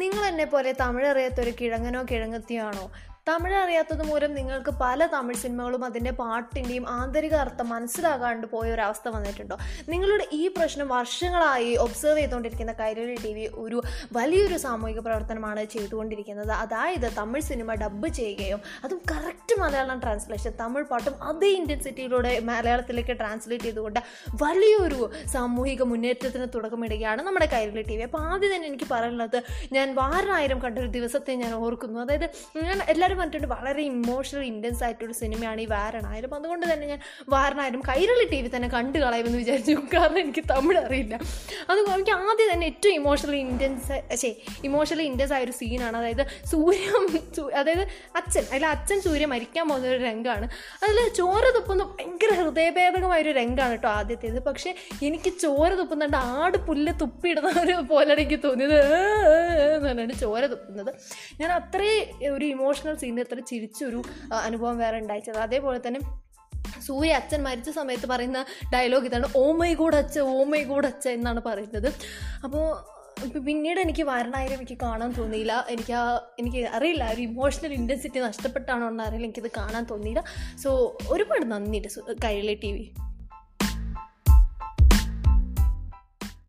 നിങ്ങൾ എന്നെ പോലെ തമിഴ് ഒരു കിഴങ്ങനോ കിഴങ്ങത്തിയാണോ തമിഴ് അറിയാത്തത് മൂലം നിങ്ങൾക്ക് പല തമിഴ് സിനിമകളും അതിന്റെ പാട്ടിന്റെയും ആന്തരിക അർത്ഥം മനസ്സിലാകാണ്ട് പോയ ഒരു അവസ്ഥ വന്നിട്ടുണ്ടോ? നിങ്ങളുടെ ഈ പ്രശ്നം വർഷങ്ങളായി ഒബ്സർവ് ചെയ്തുകൊണ്ടിരിക്കുന്ന കൈരളി ടി വി ഒരു വലിയൊരു സാമൂഹിക പ്രവർത്തനമാണ് ചെയ്തുകൊണ്ടിരിക്കുന്നത്. അതായത് തമിഴ് സിനിമ ഡബ്ബ് ചെയ്യുകയും അതും കറക്റ്റ് മലയാളം ട്രാൻസ്ലേഷൻ തമിഴ് പാട്ടും അതേ ഇന്റൻസിറ്റിയിലൂടെ മലയാളത്തിലേക്ക് ട്രാൻസ്ലേറ്റ് ചെയ്തുകൊണ്ട് വലിയൊരു സാമൂഹിക മുന്നേറ്റത്തിന് തുടക്കമിടുകയാണ് നമ്മുടെ കൈരളി ടി വി. അപ്പോൾ ആദ്യം തന്നെ എനിക്ക് പറയുന്നത് ഞാൻ വാരണായിരം കണ്ടൊരു ദിവസത്തെ ഞാൻ ഓർക്കുന്നു. അതായത് ഞാൻ എല്ലാവരും പറഞ്ഞിട്ടുണ്ട് വളരെ ഇമോഷണൽ ഇന്റൻസ് ആയിട്ടൊരു സിനിമയാണ് ഈ വാരണായാലും അതുകൊണ്ട് തന്നെ ഞാൻ വാരണായാലും കൈരളി ടി വി തന്നെ കണ്ടു കളയുമെന്ന് വിചാരിച്ചു. കാരണം എനിക്ക് തമിഴ് അറിയില്ല. അത് എനിക്ക് ആദ്യം തന്നെ ഏറ്റവും ഇമോഷണലി ഇന്റൻസ് ശേ ഇമോഷണലി ഇന്റൻസ് ആയൊരു സീനാണ് അതായത് സൂര്യ അതായത് അച്ഛൻ അതിൽ അച്ഛൻ സൂര്യ മരിക്കാൻ പോകുന്ന ഒരു രംഗമാണ്. അതിൽ ചോര തുപ്പുന്ന ഭയങ്കര ഹൃദയഭേദകമായ ഒരു രംഗമാണ് കേട്ടോ ആദ്യത്തേത്. പക്ഷേ എനിക്ക് ചോര തുപ്പുന്നുണ്ട് ആട് പുല്ല് തുപ്പിയിടുന്ന പോലെ എനിക്ക് തോന്നിയത്. എന്ന് പറഞ്ഞിട്ട് ചോര തുപ്പുന്നത്. ഞാൻ അത്രയും ഒരു ഇമോഷണൽ സീനിൽ അത്ര ചിരിച്ചൊരു അനുഭവം വേറെ ഉണ്ടായിച്ചത്. അതേപോലെ തന്നെ സൂര്യ അച്ഛൻ മരിച്ച സമയത്ത് പറയുന്ന ഡയലോഗ് ഇതാണ്. ഓ മൈ ഗോഡ് അച്ഛ ഓ മൈ ഗോഡ് അച്ഛ എന്നാണ് പറയുന്നത്. അപ്പോൾ പിന്നീട് എനിക്ക് വരണായാലും എനിക്ക് കാണാൻ തോന്നിയില്ല. എനിക്ക് ആ എനിക്ക് അറിയില്ല. ഒരു ഇമോഷണൽ ഇന്റൻസിറ്റി നഷ്ടപ്പെട്ടാണോ എന്നറിയില്ല. എനിക്കിത് കാണാൻ തോന്നിയില്ല. സോ ഒരുപാട് നന്ദിയുണ്ട് കൈരളി ടി വി.